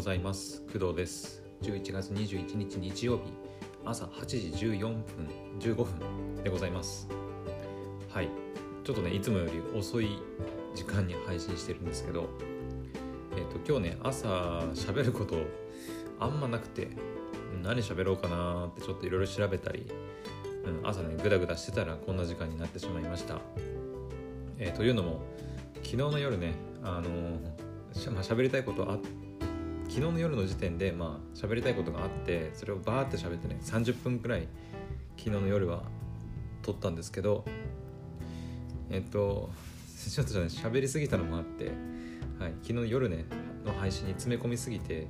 ございます。工藤です。11月21日日曜日朝8時14分15分でございます。はい。ちょっとねいつもより遅い時間に配信してるんですけどえっ、と今日ね朝喋ることあんまなくて何喋ろうかなってちょっといろいろ調べたり、うん、朝ねグダグダしてたらこんな時間になってしまいました。えー、というのも昨日の夜ねあのしゃ、まあ、喋りたいことあ昨日の夜の時点でまあ喋りたいことがあってそれをバーって喋ってね30分くらい昨日の夜は撮ったんですけどえっとちょっとね喋りすぎたのもあって、はい、昨日夜ねの配信に詰め込みすぎて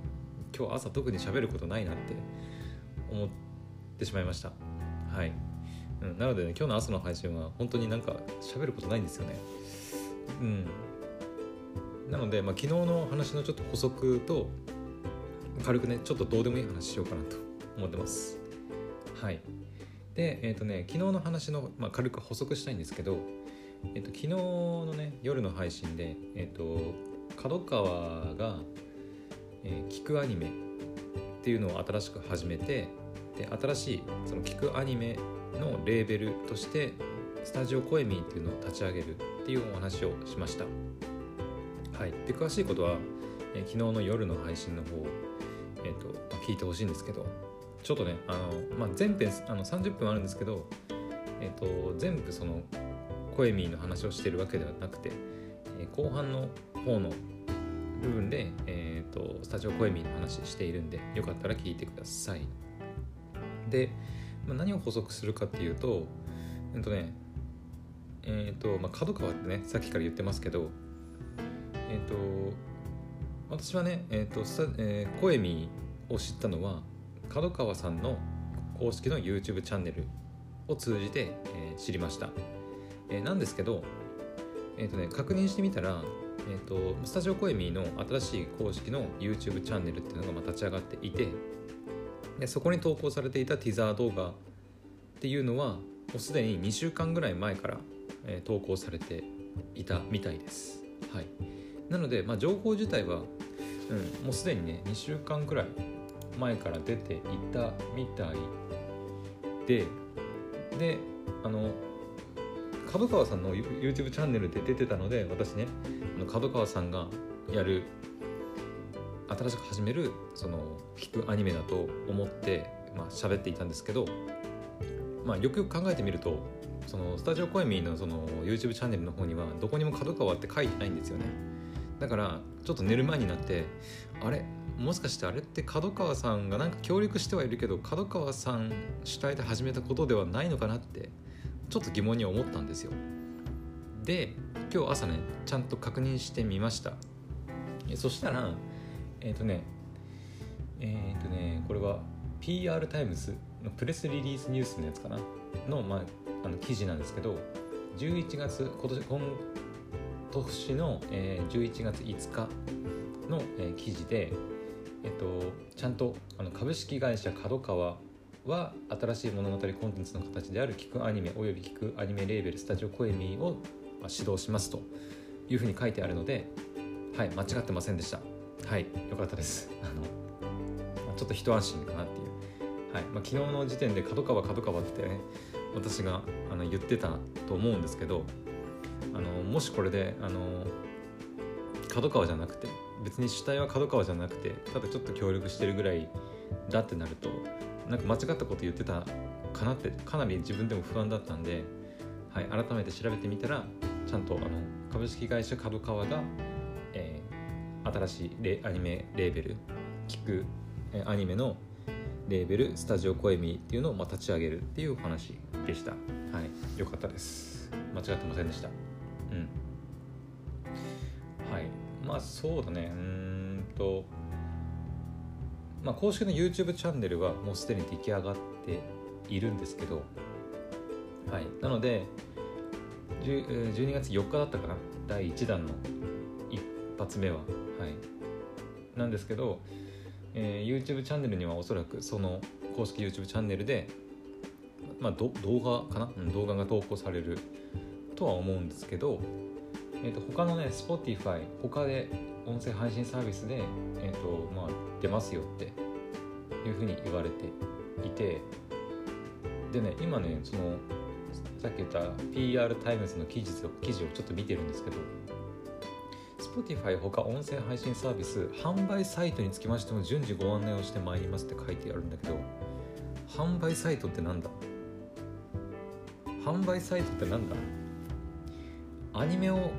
今日朝特に喋ることないなって思ってしまいました。はい。うん、なのでね今日の朝の配信は本当になんか喋ることないんですよね。うん。なので、まあ、昨日の話のちょっと補足と軽くねちょっとどうでもいい話しようかなと思ってます。はい。でえっ、ー、とね昨日の話の、まあ、軽く補足したいんですけど、えーと、昨日のね夜の配信でえっ、ー、と角川が、えー、聞くアニメっていうのを新しく始めてで新しいその聞くアニメのレーベルとしてスタジオコエミーっていうのを立ち上げるっていうお話をしました。はい、で詳しいことは、えー、昨日の夜の配信の方、えーとまあ、聞いてほしいんですけどちょっとねあの、まあ、全編あの30分あるんですけど、えーと、全部そのコエミーの話をしてるわけではなくて、えー、後半の方の部分で、えーと、スタジオコエミーの話しているんでよかったら聞いてください。で、まあ、何を補足するかっていうとえっとねえっ、ー、とまあ角川ってねさっきから言ってますけどえっ、ー、と私はねえ、ー、とえー、コエミを知ったのは角川さんの公式の YouTube チャンネルを通じて、えー、知りました、えー、なんですけどえ、ー、とね確認してみたらえーと、スタジオコエミの新しい公式の YouTube チャンネルっていうのが立ち上がっていてでそこに投稿されていたティザー動画っていうのはもうすでに2週間ぐらい前から、えー、投稿されていたみたいです。はい、なので、まあ、情報自体は、うん、もうすでにね2週間くらい前から出ていたみたいでであの角川さんの YouTube チャンネルで出てたので私ねあの角川さんがやる新しく始めるその聞くアニメだと思ってまあ喋っていたんですけど、まあ、よくよく考えてみるとそのスタジオコエミーのその YouTube チャンネルの方にはどこにも角川って書いてないんですよね。だからちょっと寝る前になってあれ？もしかしてあれって角川さんがなんか協力してはいるけど角川さん主体で始めたことではないのかなってちょっと疑問に思ったんですよ。で今日朝ねちゃんと確認してみました。そしたらえっ、ー、とねえっ、ー、とねこれは PR タイムズのプレスリリースニュースのやつかな？の,、まあ、あの記事なんですけど11月今年今年の、えー、11月5日の、えー、記事で、えっと、ちゃんとあの株式会社角川は新しい物語コンテンツの形である聞くアニメおよび聞くアニメレーベルスタジオコエミーを、まあ、指導しますというふうに書いてあるのではい間違ってませんでした。はいよかったです。あのちょっと一安心かなっていう。はいまあ、昨日の時点で角川角川ってね私があの言ってたと思うんですけどあのもしこれであの角川じゃなくて別に主体は角川じゃなくてただちょっと協力してるぐらいだってなるとなんか間違ったこと言ってたかなってかなり自分でも不安だったんで、はい、改めて調べてみたらちゃんとあの株式会社角川が、えー、新しいレアニメレーベル聞く、えアニメのレーベルスタジオコエミっていうのをまあ立ち上げるっていうお話でした。はいよかったです。間違ってませんでした。そうだね。うんと。まあ公式の YouTube チャンネルはもうすでに出来上がっているんですけど。はい。なので12月4日だったかな。第1弾の一発目は。はい。なんですけどえー、YouTube チャンネルにはおそらくその公式 YouTube チャンネルで、まあ、動画かな、うん、動画が投稿されるとは思うんですけど、えーと、他のね Spotify 他で音声配信サービスで、えーとまあ、出ますよっていうふうに言われていてでね今ねそのさっき言った PR タイムズの記事を記事をちょっと見てるんですけど Spotify ほか音声配信サービス販売サイトにつきましても順次ご案内をしてまいりますって書いてあるんだけど販売サイトってなんだ？販売サイトってなんだ？アニメを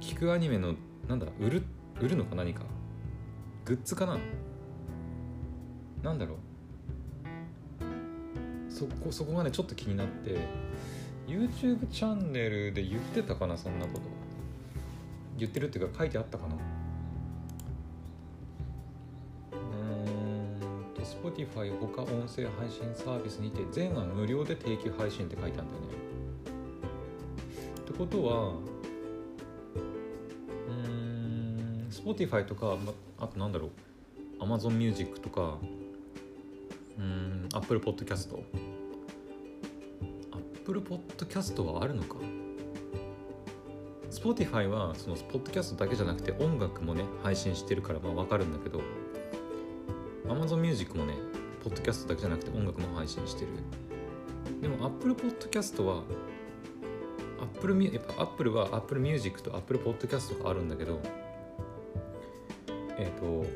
聞くアニメのなんだ売る売るのか何か？グッズかな？なんだろう。そこそこがねちょっと気になって YouTube チャンネルで言ってたかなそんなこと。言ってるっていうか書いてあったかな。うんと Spotify 他音声配信サービスにて全話無料で定期配信って書いてあるんだよね。ってことは Spotify とかあとなんだろう Amazon Music とかうん Apple Podcast Apple Podcast はあるのか Spotify はそのポッドキャストだけじゃなくて音楽もね配信してるからまあ分かるんだけど Amazon Music もねポッドキャストだけじゃなくて音楽も配信してるでも Apple Podcast は Apple, やっぱ Apple は Apple Music と Apple Podcast があるんだけどえっ、ー、と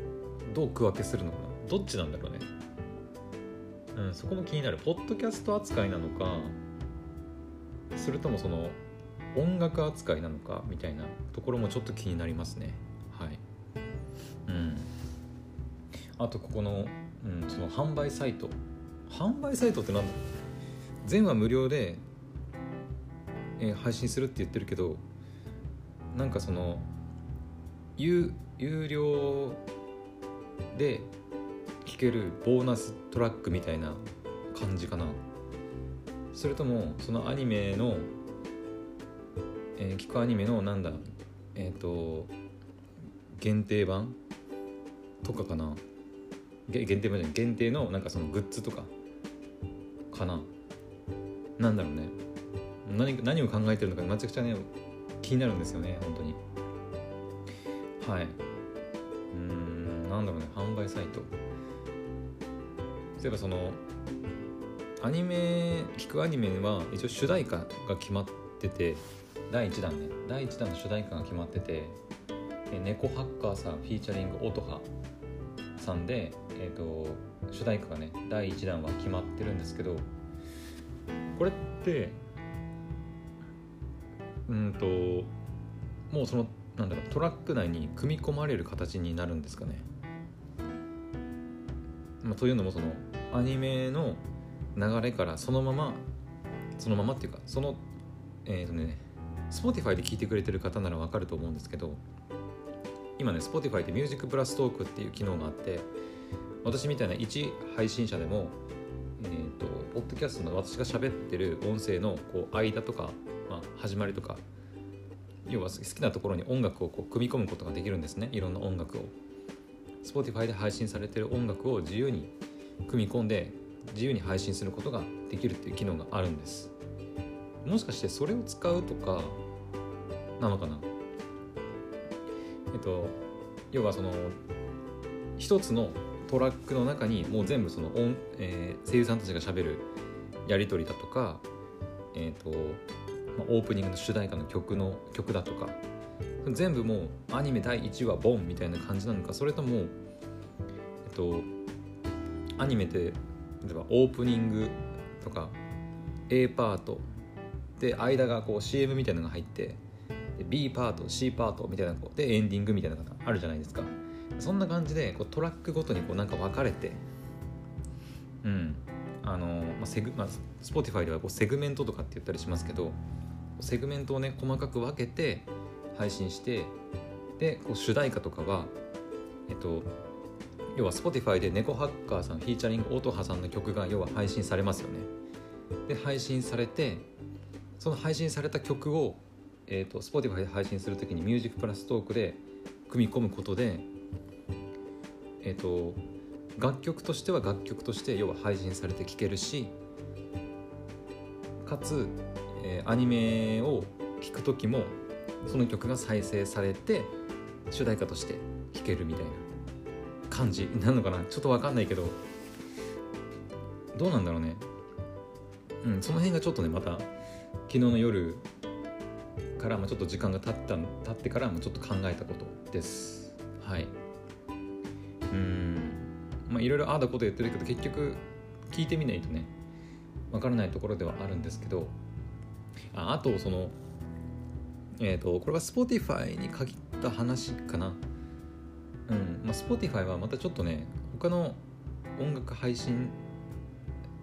どう区分けするのかな？どっちなんだろうね。うんそこも気になる。ポッドキャスト扱いなのかそれともその音楽扱いなのかみたいなところもちょっと気になりますね。はい。うん。あとここの,、うん、その販売サイト。販売サイトって何だ？全話無料で、えー、配信するって言ってるけどなんかその有有料で聴けるボーナストラックみたいな感じかな。それともそのアニメのえー、聞くアニメのなんだえっ、ー、と限定版とかかな。限定版じゃない限定のなんかそのグッズとかかな。なんだろうね。何何を考えてるのかめちゃくちゃね気になるんですよね本当に。はい。うんなんだろうね販売サイト。例えばそのアニメ聞くアニメは一応主題歌が決まってて第1弾ね。第1弾の主題歌が決まってて「猫ハッカーさんフィーチャリング音羽さんで、えーと、主題歌がね第1弾は決まってるんですけどこれってうんともうそのなんだろうトラック内に組み込まれる形になるんですかね。まあ、というのもそのアニメの流れからそのままそのままっていうかそのえっ、ー、とね Spotify で聞いてくれてる方ならわかると思うんですけど今ね Spotify で Music プラストークっていう機能があって私みたいな一配信者でもえーと、ポッドキャストの私が喋ってる音声のこう間とか、まあ、始まりとか要は好きなところに音楽をこう組み込むことができるんですね。いろんな音楽を。Spotify で配信されてる音楽を自由に組み込んで自由に配信することができるっていう機能があるんです。もしかしてそれを使うとかなのかな？えっと要はその一つのトラックの中にもう全部その音、えー、声優さんたちがしゃべるやり取りだとか、えーと、オープニングの主題歌の曲の曲だとか。全部もうアニメ第1話ボンみたいな感じなのか。それともえっとアニメって例えばオープニングとか A パートで間がこう CM みたいなのが入ってで B パート C パートみたいなこうでエンディングみたいなのがあるじゃないですか。そんな感じでこうトラックごとにこうなんか分かれてうん。あの、まあセグまあ、Spotify ではこうセグメントとかって言ったりしますけどセグメントをね細かく分けて配信してでこう主題歌とかはえっと要は Spotify で猫ハッカーさんフィーチャリング音羽さんの曲が要は配信されますよね。で配信されてその配信された曲を、えーと、Spotify で配信するときにミュージックプラストークで組み込むことで、えーと、楽曲としては楽曲として要は配信されて聴けるしかつ、えー、アニメを聴く時もその曲が再生されて主題歌として聴けるみたいな感じなのかな。ちょっと分かんないけどどうなんだろうね。うんその辺がちょっとねまた昨日の夜からちょっと時間が経った経ってからもちょっと考えたことです。はい。うん。まあいろいろああだこと言ってるけど結局聞いてみないとねわからないところではあるんですけどああとそのえっ、ー、とこれは Spotify に限った話かな。うんまあ Spotify はまたちょっとね他の音楽配信、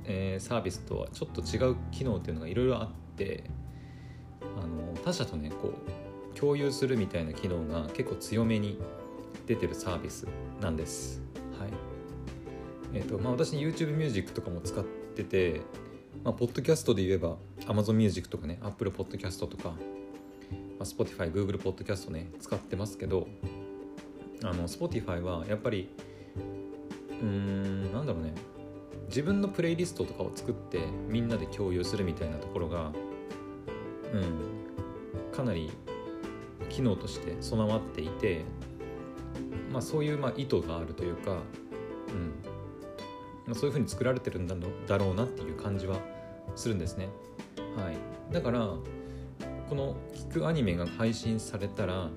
えー、サービスとはちょっと違う機能っていうのがいろいろあってあの他社とねこう共有するみたいな機能が結構強めに出てるサービスなんです。はい。え、ー、とまあ私 YouTube Music とかも使っててまあ、ポッドキャストで言えば Amazon Music とかね Apple Podcast とか、まあ、Spotify、Google Podcast ね使ってますけどあの Spotify はやっぱりうーんなんだろうね自分のプレイリストとかを作ってみんなで共有するみたいなところがうんかなり機能として備わっていてまあそういうまあ意図があるというかうんまあ、そういうふうに作られてるんだろうなっていう感じはするんですね。はい、だからこの聞くアニメが配信されたら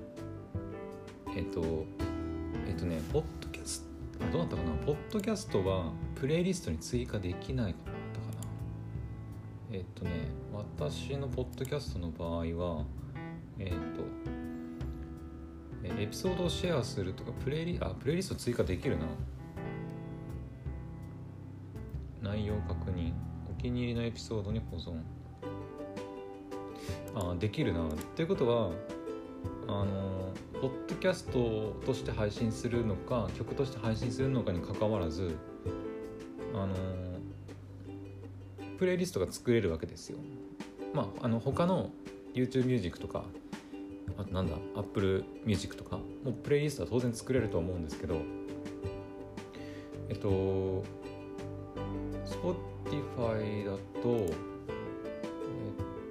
えっ、とえっ、とねポッドキャストどうだったかな？ポッドキャストはプレイリストに追加できないかったかな。えっ、とね私のポッドキャストの場合はえっ、とエピソードをシェアするとかプレイリあプレイリスト追加できるな。内容確認。お気に入りのエピソードに保存。あできるな。ということはあのポッドキャストとして配信するのか曲として配信するのかにかかわらずあのプレイリストが作れるわけですよ。まああの他の YouTube ミュージックとかあとなんだ Apple Music とかもうプレイリストは当然作れると思うんですけどえっと Spotify だと、え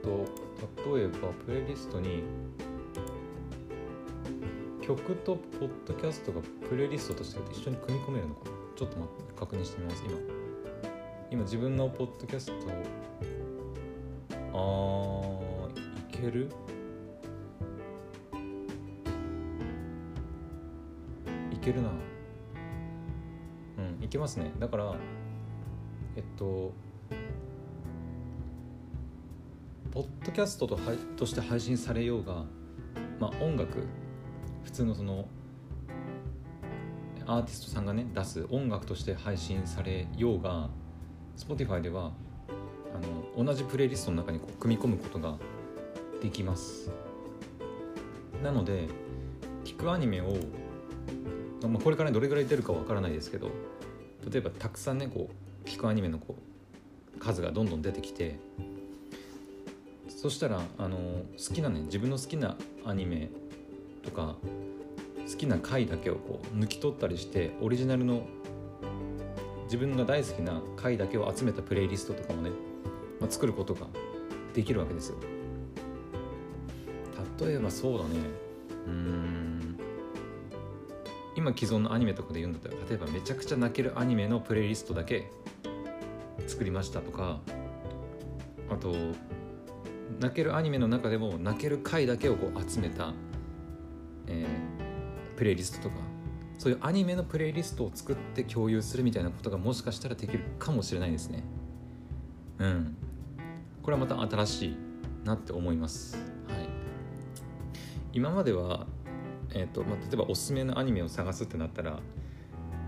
っと、例えばプレイリストに曲とポッドキャストがプレイリストとして一緒に組み込めるのかな。ちょっと待って確認してみます今。今自分のポッドキャスト。あーいける？いけるな。うんいけますね。だからえっとポッドキャストとはとして配信されようが、まあ、音楽普通のそのアーティストさんがね出す音楽として配信されようが Spotify ではあの同じプレイリストの中にこう組み込むことができます。なので聞くアニメを、まあ、これからどれぐらい出るかわからないですけど例えばたくさんねこう聞くアニメのこう数がどんどん出てきてそしたらあの好きなね自分の好きなアニメとか好きな回だけをこう抜き取ったりしてオリジナルの自分が大好きな回だけを集めたプレイリストとかもね、まあ、作ることができるわけですよ。例えばそうだね。うん。今既存のアニメとかで言うんだったら例えばめちゃくちゃ泣けるアニメのプレイリストだけ作りましたとかあと泣けるアニメの中でも泣ける回だけをこう集めた、えー、プレイリストとかそういうアニメのプレイリストを作って共有するみたいなことがもしかしたらできるかもしれないですね。うん。これはまた新しいなって思います。はい。今まではえーとまあ、例えばおすすめのアニメを探すってなったら、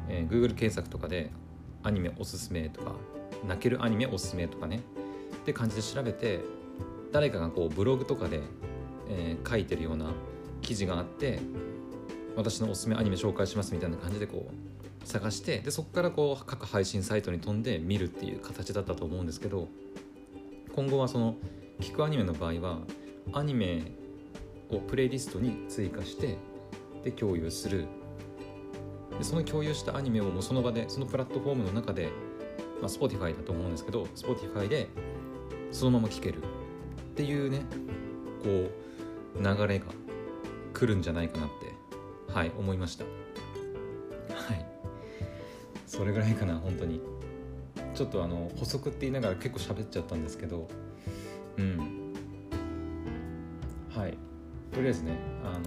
えー、Google 検索とかでアニメおすすめとか泣けるアニメおすすめとかね。って感じで調べて誰かがこうブログとかで、えー、書いてるような記事があって私のおすすめアニメ紹介しますみたいな感じでこう探してでそこからこう各配信サイトに飛んで見るっていう形だったと思うんですけど今後はその聞くアニメの場合はアニメをプレイリストに追加してで共有する。でその共有したアニメをもうその場でそのプラットフォームの中でまあ、Spotify だと思うんですけど Spotify でそのまま聴ける。っていうねこう流れが来るんじゃないかなってはい思いました。はい。それぐらいかな本当に。ちょっとあの補足って言いながら結構喋っちゃったんですけどうん。はい。とりあえずねあの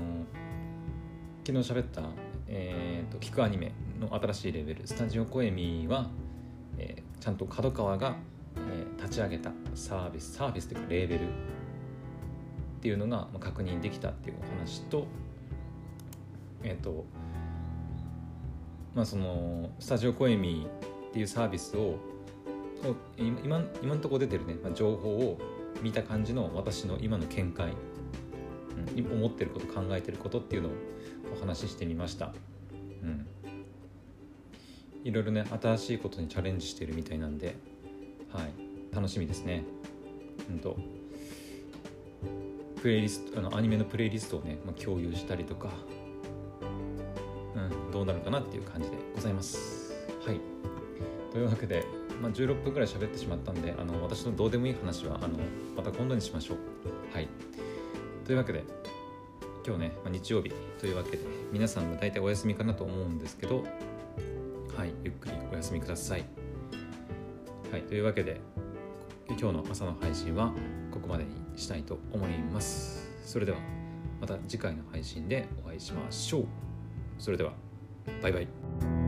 昨日喋ったえーと、聞くアニメの新しいレベルスタジオコエミは、えー、ちゃんと角川が、立ち上げたサービスサービスというかレーベルっていうのが、確認できたっていうお話とえっ、とまあそのスタジオコエミっていうサービスを今今のところ出てるね、まあ、情報を見た感じの私の今の見解、思ってること考えてることっていうのをお話ししてみました。うん。いろいろね新しいことにチャレンジしてるみたいなんではい。楽しみですね。うんと。プレイリストあのアニメのプレイリストをね、まあ、共有したりとか。うんどうなるかなっていう感じでございます。はい。というわけで、まあ、16分ぐらい喋ってしまったんであの私のどうでもいい話はあのまた今度にしましょう。はい。というわけで今日ね、まあ、日曜日。というわけで皆さんも大体お休みかなと思うんですけどはいゆっくりお休みください。はいというわけで今日の朝の配信はここまでにしたいと思います。それではまた次回の配信でお会いしましょう。それではバイバイ。